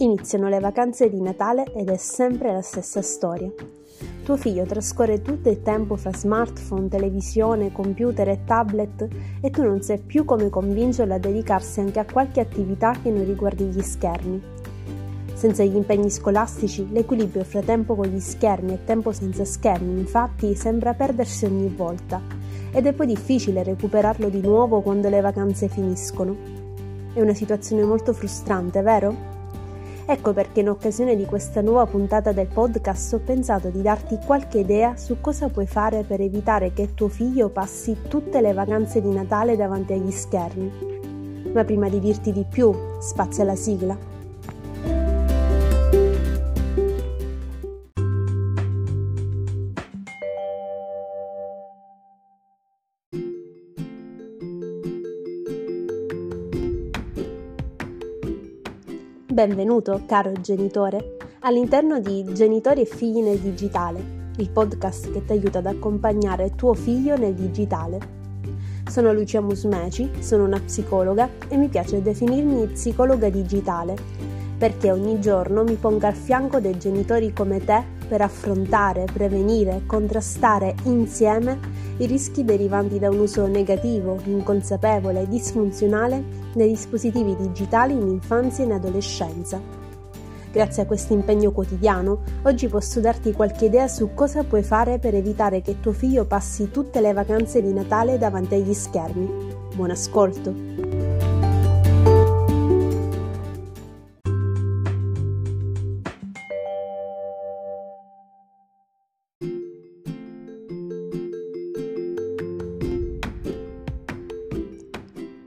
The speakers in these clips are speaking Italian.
Iniziano le vacanze di Natale ed è sempre la stessa storia. Tuo figlio trascorre tutto il tempo fra smartphone, televisione, computer e tablet e tu non sai più come convincerlo a dedicarsi anche a qualche attività che non riguardi gli schermi. Senza gli impegni scolastici, l'equilibrio fra tempo con gli schermi e tempo senza schermi, infatti, sembra perdersi ogni volta ed è poi difficile recuperarlo di nuovo quando le vacanze finiscono. È una situazione molto frustrante, vero? Ecco perché in occasione di questa nuova puntata del podcast ho pensato di darti qualche idea su cosa puoi fare per evitare che tuo figlio passi tutte le vacanze di Natale davanti agli schermi. Ma prima di dirti di più, spazio alla sigla. Benvenuto, caro genitore, all'interno di Genitori e figli nel digitale, il podcast che ti aiuta ad accompagnare tuo figlio nel digitale. Sono Lucia Musmeci, sono una psicologa e mi piace definirmi psicologa digitale, perché ogni giorno mi pongo al fianco dei genitori come te per affrontare, prevenire, contrastare insieme i rischi derivanti da un uso negativo, inconsapevole e disfunzionale dei dispositivi digitali in infanzia e in adolescenza. Grazie a questo impegno quotidiano, oggi posso darti qualche idea su cosa puoi fare per evitare che tuo figlio passi tutte le vacanze di Natale davanti agli schermi. Buon ascolto!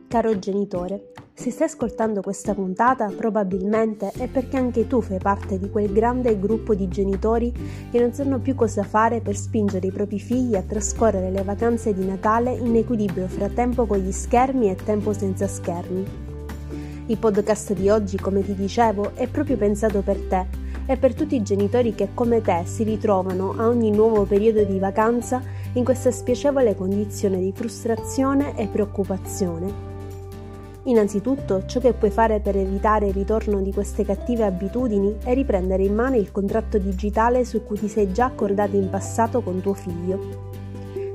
Caro genitore, se stai ascoltando questa puntata probabilmente è perché anche tu fai parte di quel grande gruppo di genitori che non sanno più cosa fare per spingere i propri figli a trascorrere le vacanze di Natale in equilibrio fra tempo con gli schermi e tempo senza schermi. Il podcast di oggi, come ti dicevo, è proprio pensato per te e per tutti i genitori che come te si ritrovano a ogni nuovo periodo di vacanza in questa spiacevole condizione di frustrazione e preoccupazione. Innanzitutto, ciò che puoi fare per evitare il ritorno di queste cattive abitudini è riprendere in mano il contratto digitale su cui ti sei già accordato in passato con tuo figlio.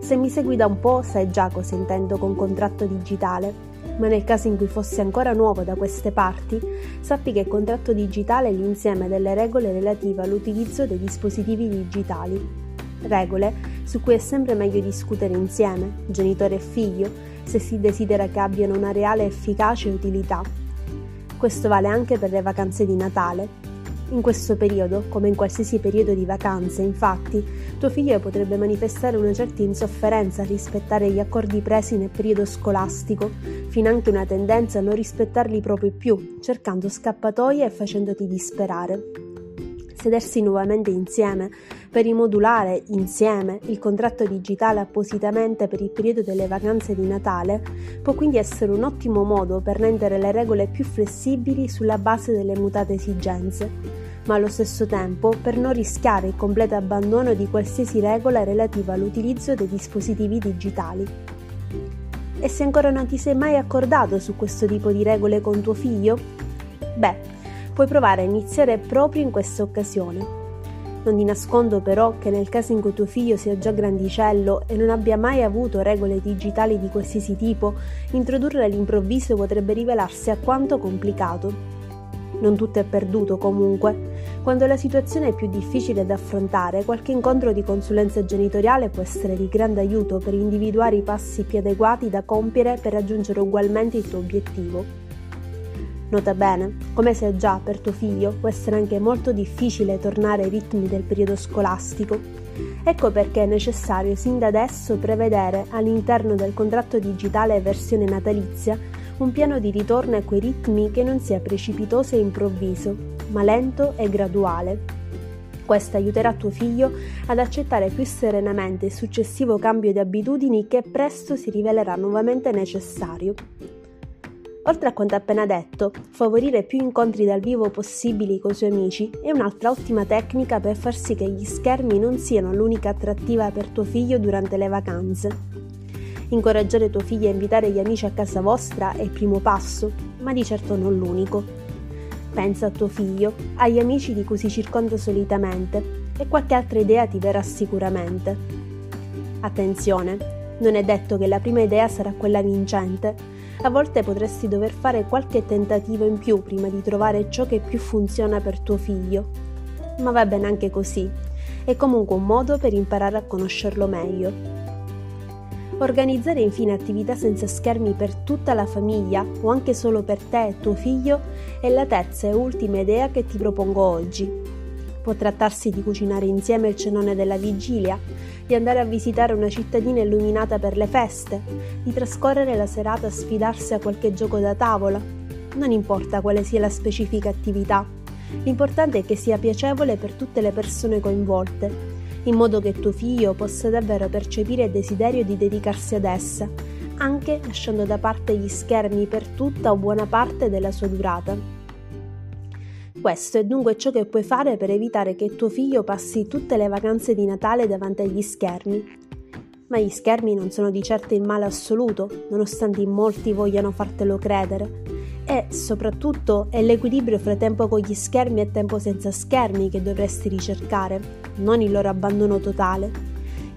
Se mi segui da un po' sai già cosa intendo con contratto digitale, ma nel caso in cui fossi ancora nuovo da queste parti, sappi che il contratto digitale è l'insieme delle regole relative all'utilizzo dei dispositivi digitali. Regole su cui è sempre meglio discutere insieme, genitore e figlio, se si desidera che abbiano una reale efficacia e utilità. Questo vale anche per le vacanze di Natale. In questo periodo, come in qualsiasi periodo di vacanze, infatti, tuo figlio potrebbe manifestare una certa insofferenza a rispettare gli accordi presi nel periodo scolastico, fino anche una tendenza a non rispettarli proprio più, cercando scappatoie e facendoti disperare sedersi nuovamente insieme per rimodulare insieme il contratto digitale appositamente per il periodo delle vacanze di Natale può quindi essere un ottimo modo per rendere le regole più flessibili sulla base delle mutate esigenze, ma allo stesso tempo per non rischiare il completo abbandono di qualsiasi regola relativa all'utilizzo dei dispositivi digitali. E se ancora non ti sei mai accordato su questo tipo di regole con tuo figlio? Beh, puoi provare a iniziare proprio in questa occasione. Non ti nascondo però che nel caso in cui tuo figlio sia già grandicello e non abbia mai avuto regole digitali di qualsiasi tipo, introdurle all'improvviso potrebbe rivelarsi alquanto complicato. Non tutto è perduto comunque. Quando la situazione è più difficile da affrontare, qualche incontro di consulenza genitoriale può essere di grande aiuto per individuare i passi più adeguati da compiere per raggiungere ugualmente il tuo obiettivo. Nota bene, come sai già per tuo figlio può essere anche molto difficile tornare ai ritmi del periodo scolastico. Ecco perché è necessario sin da adesso prevedere all'interno del contratto digitale versione natalizia un piano di ritorno a quei ritmi che non sia precipitoso e improvviso, ma lento e graduale. Questo aiuterà tuo figlio ad accettare più serenamente il successivo cambio di abitudini che presto si rivelerà nuovamente necessario. Oltre a quanto appena detto, favorire più incontri dal vivo possibili con i suoi amici è un'altra ottima tecnica per far sì che gli schermi non siano l'unica attrattiva per tuo figlio durante le vacanze. Incoraggiare tuo figlio a invitare gli amici a casa vostra è il primo passo, ma di certo non l'unico. Pensa a tuo figlio, agli amici di cui si circonda solitamente e qualche altra idea ti verrà sicuramente. Attenzione, non è detto che la prima idea sarà quella vincente. A volte potresti dover fare qualche tentativo in più prima di trovare ciò che più funziona per tuo figlio. Ma va bene anche così. È comunque un modo per imparare a conoscerlo meglio. Organizzare infine attività senza schermi per tutta la famiglia o anche solo per te e tuo figlio è la terza e ultima idea che ti propongo oggi. Può trattarsi di cucinare insieme il cenone della vigilia, di andare a visitare una cittadina illuminata per le feste, di trascorrere la serata a sfidarsi a qualche gioco da tavola. Non importa quale sia la specifica attività, l'importante è che sia piacevole per tutte le persone coinvolte in modo che tuo figlio possa davvero percepire il desiderio di dedicarsi ad essa, anche lasciando da parte gli schermi per tutta o buona parte della sua durata. Questo è dunque ciò che puoi fare per evitare che tuo figlio passi tutte le vacanze di Natale davanti agli schermi. Ma gli schermi non sono di certo il male assoluto, nonostante in molti vogliano fartelo credere. E soprattutto è l'equilibrio fra tempo con gli schermi e tempo senza schermi che dovresti ricercare non il loro abbandono totale,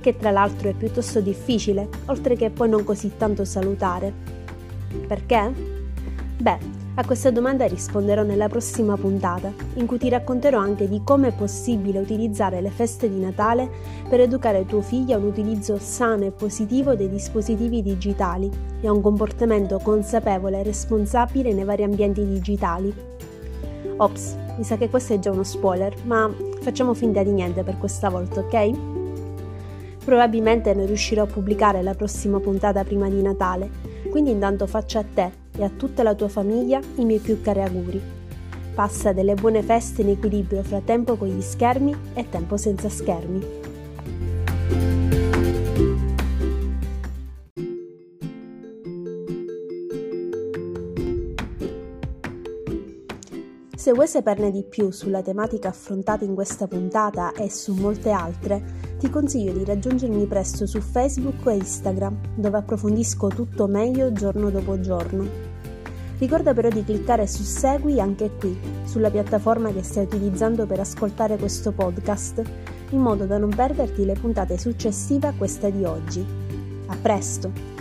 che tra l'altro è piuttosto difficile, oltre che poi non così tanto salutare. Perché? Beh, a questa domanda risponderò nella prossima puntata, in cui ti racconterò anche di come è possibile utilizzare le feste di Natale per educare tuo figlio a un utilizzo sano e positivo dei dispositivi digitali e a un comportamento consapevole e responsabile nei vari ambienti digitali. Ops, mi sa che questo è già uno spoiler, ma facciamo finta di niente per questa volta, ok? Probabilmente non riuscirò a pubblicare la prossima puntata prima di Natale, quindi intanto faccio a te e a tutta la tua famiglia i miei più cari auguri. Passa delle buone feste in equilibrio fra tempo con gli schermi e tempo senza schermi. Se vuoi saperne di più sulla tematica affrontata in questa puntata e su molte altre, ti consiglio di raggiungermi presto su Facebook e Instagram, dove approfondisco tutto meglio giorno dopo giorno. Ricorda però di cliccare su Segui anche qui, sulla piattaforma che stai utilizzando per ascoltare questo podcast, in modo da non perderti le puntate successive a questa di oggi. A presto!